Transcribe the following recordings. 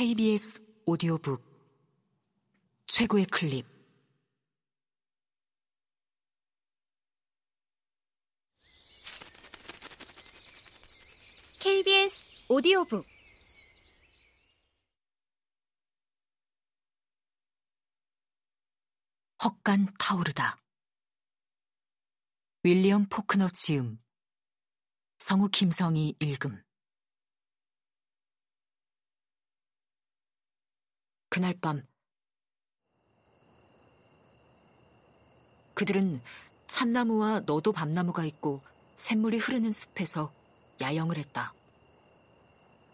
KBS 오디오북 최고의 클립. KBS 오디오북. 헛간 타오르다. 윌리엄 포크너 지음 성우 김성희 읽음 그날 밤 그들은 참나무와 너도 밤나무가 있고 샘물이 흐르는 숲에서 야영을 했다.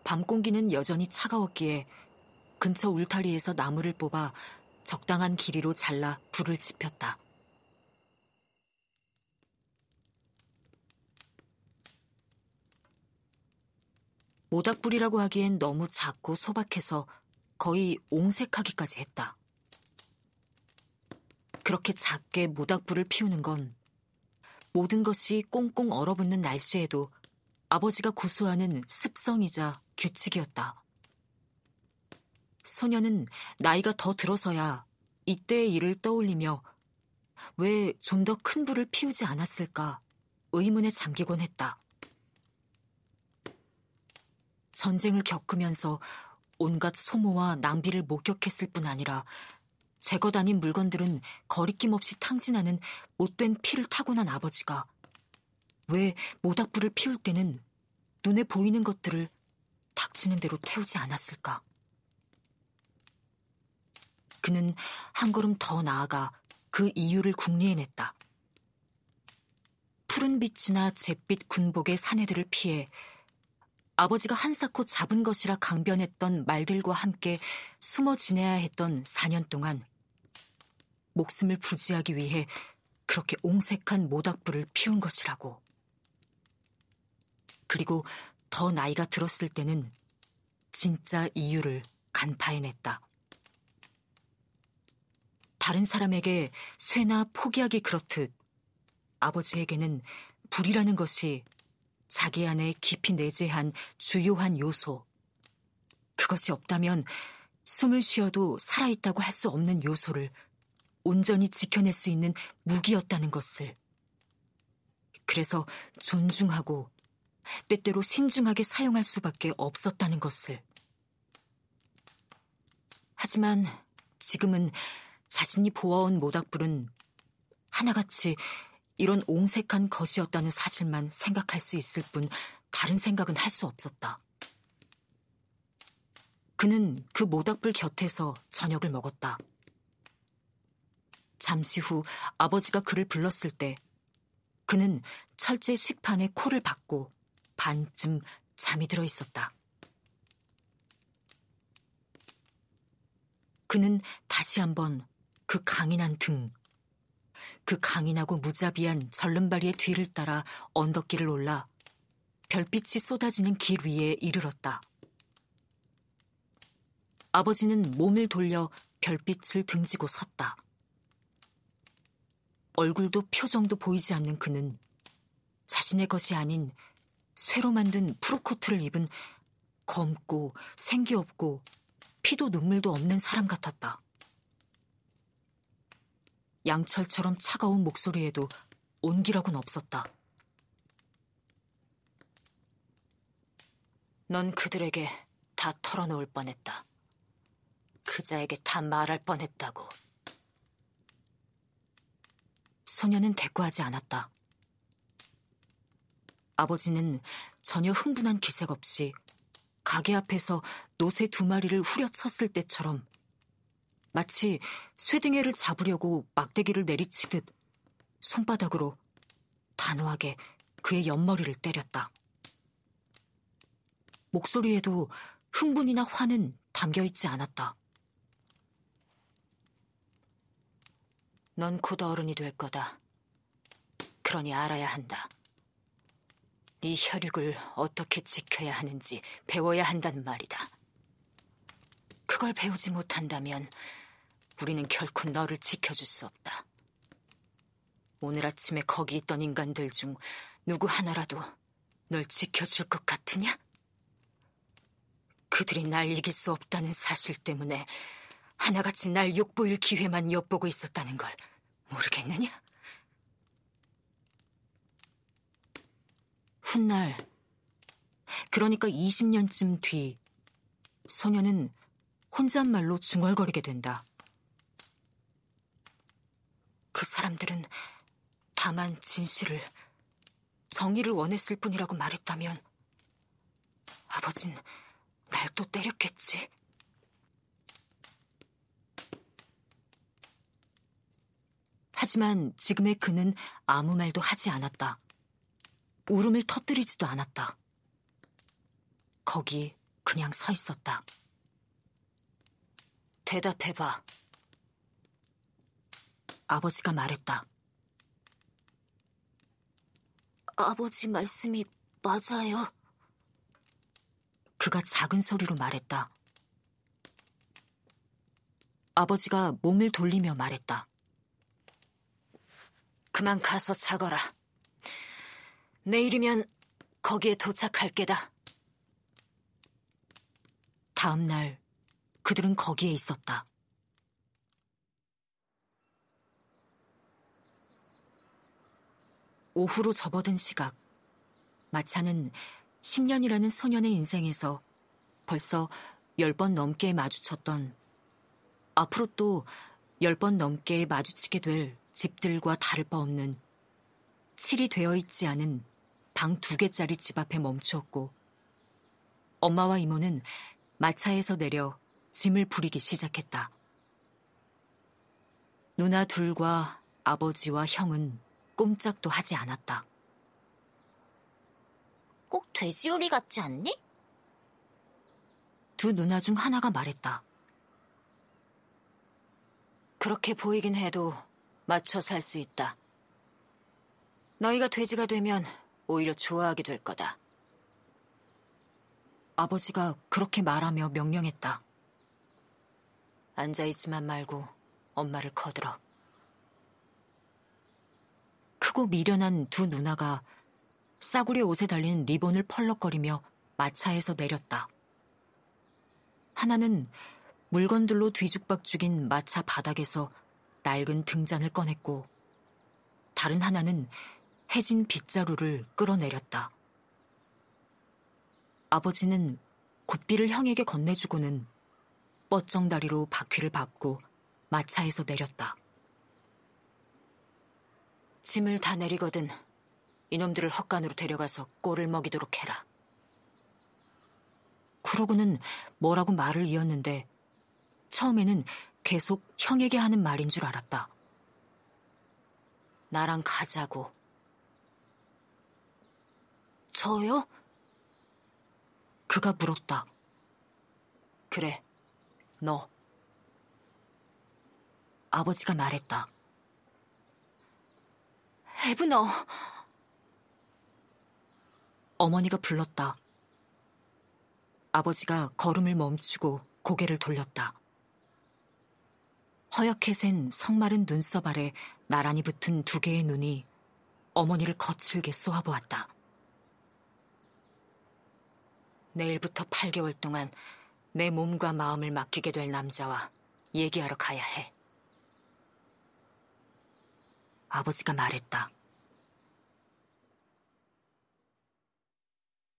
밤 공기는 여전히 차가웠기에 근처 울타리에서 나무를 뽑아 적당한 길이로 잘라 불을 지폈다. 모닥불이라고 하기엔 너무 작고 소박해서 거의 옹색하기까지 했다. 그렇게 작게 모닥불을 피우는 건 모든 것이 꽁꽁 얼어붙는 날씨에도 아버지가 고수하는 습성이자 규칙이었다. 소녀는 나이가 더 들어서야 이때의 일을 떠올리며 왜 좀 더 큰 불을 피우지 않았을까 의문에 잠기곤 했다. 전쟁을 겪으면서 온갖 소모와 낭비를 목격했을 뿐 아니라 제거 다닌 물건들은 거리낌 없이 탕진하는 못된 피를 타고난 아버지가 왜 모닥불을 피울 때는 눈에 보이는 것들을 닥치는 대로 태우지 않았을까? 그는 한 걸음 더 나아가 그 이유를 궁리해냈다. 푸른 빛이나 잿빛 군복의 사내들을 피해 아버지가 한사코 잡은 것이라 강변했던 말들과 함께 숨어 지내야 했던 4년 동안 목숨을 부지하기 위해 그렇게 옹색한 모닥불을 피운 것이라고. 그리고 더 나이가 들었을 때는 진짜 이유를 간파해냈다. 다른 사람에게 쇠나 포기하기 그렇듯 아버지에게는 불이라는 것이 자기 안에 깊이 내재한 주요한 요소. 그것이 없다면 숨을 쉬어도 살아있다고 할 수 없는 요소를 온전히 지켜낼 수 있는 무기였다는 것을. 그래서 존중하고 때때로 신중하게 사용할 수밖에 없었다는 것을. 하지만 지금은 자신이 보아온 모닥불은 하나같이 이런 옹색한 것이었다는 사실만 생각할 수 있을 뿐 다른 생각은 할 수 없었다. 그는 그 모닥불 곁에서 저녁을 먹었다. 잠시 후 아버지가 그를 불렀을 때 그는 철제 식판에 코를 박고 반쯤 잠이 들어 있었다. 그는 다시 한번 그 강인한 등, 그 강인하고 무자비한 절름발이의 뒤를 따라 언덕길을 올라 별빛이 쏟아지는 길 위에 이르렀다. 아버지는 몸을 돌려 별빛을 등지고 섰다. 얼굴도 표정도 보이지 않는 그는 자신의 것이 아닌 쇠로 만든 프로코트를 입은 검고 생기 없고 피도 눈물도 없는 사람 같았다. 양철처럼 차가운 목소리에도 온기라고는 없었다. 넌 그들에게 다 털어놓을 뻔했다. 그자에게 다 말할 뻔했다고. 소녀는 대꾸하지 않았다. 아버지는 전혀 흥분한 기색 없이 가게 앞에서 노새 두 마리를 후려쳤을 때처럼 마치 쇠등에를 잡으려고 막대기를 내리치듯 손바닥으로 단호하게 그의 옆머리를 때렸다. 목소리에도 흥분이나 화는 담겨 있지 않았다. 넌 곧 어른이 될 거다. 그러니 알아야 한다. 네 혈육을 어떻게 지켜야 하는지 배워야 한다는 말이다. 그걸 배우지 못한다면 우리는 결코 너를 지켜줄 수 없다. 오늘 아침에 거기 있던 인간들 중 누구 하나라도 널 지켜줄 것 같으냐? 그들이 날 이길 수 없다는 사실 때문에 하나같이 날 욕보일 기회만 엿보고 있었다는 걸 모르겠느냐? 훗날, 그러니까 20년쯤 뒤, 소녀는 혼잣말로 중얼거리게 된다. 그 사람들은 다만 진실을, 정의를 원했을 뿐이라고 말했다면, 아버진 날 또 때렸겠지. 하지만 지금의 그는 아무 말도 하지 않았다. 울음을 터뜨리지도 않았다. 거기 그냥 서 있었다. 대답해봐. 아버지가 말했다. 아버지 말씀이 맞아요. 그가 작은 소리로 말했다. 아버지가 몸을 돌리며 말했다. 그만 가서 자거라. 내일이면 거기에 도착할 게다. 다음 날 그들은 거기에 있었다. 오후로 접어든 시각. 마차는 10년이라는 소년의 인생에서 벌써 10번 넘게 마주쳤던 앞으로 또 10번 넘게 마주치게 될 집들과 다를 바 없는 칠이 되어 있지 않은 방 두 개짜리 집 앞에 멈추었고 엄마와 이모는 마차에서 내려 짐을 부리기 시작했다. 누나 둘과 아버지와 형은 꼼짝도 하지 않았다. 꼭 돼지 요리 같지 않니? 두 누나 중 하나가 말했다. 그렇게 보이긴 해도 맞춰 살 수 있다. 너희가 돼지가 되면 오히려 좋아하게 될 거다. 아버지가 그렇게 말하며 명령했다. 앉아있지만 말고 엄마를 거들어. 크고 미련한 두 누나가 싸구려 옷에 달린 리본을 펄럭거리며 마차에서 내렸다. 하나는 물건들로 뒤죽박죽인 마차 바닥에서 낡은 등잔을 꺼냈고, 다른 하나는 해진 빗자루를 끌어내렸다. 아버지는 곶비를 형에게 건네주고는 뻗정다리로 바퀴를 밟고 마차에서 내렸다. 짐을 다 내리거든 이놈들을 헛간으로 데려가서 꼴을 먹이도록 해라. 그러고는 뭐라고 말을 이었는데 처음에는 계속 형에게 하는 말인 줄 알았다. 나랑 가자고. 저요? 그가 물었다. 그래, 너. 아버지가 말했다. 해브너. 어머니가 불렀다. 아버지가 걸음을 멈추고 고개를 돌렸다. 허옇게 센 성마른 눈썹 아래 나란히 붙은 두 개의 눈이 어머니를 거칠게 쏘아보았다. 내일부터 8개월 동안 내 몸과 마음을 맡기게 될 남자와 얘기하러 가야 해. 아버지가 말했다.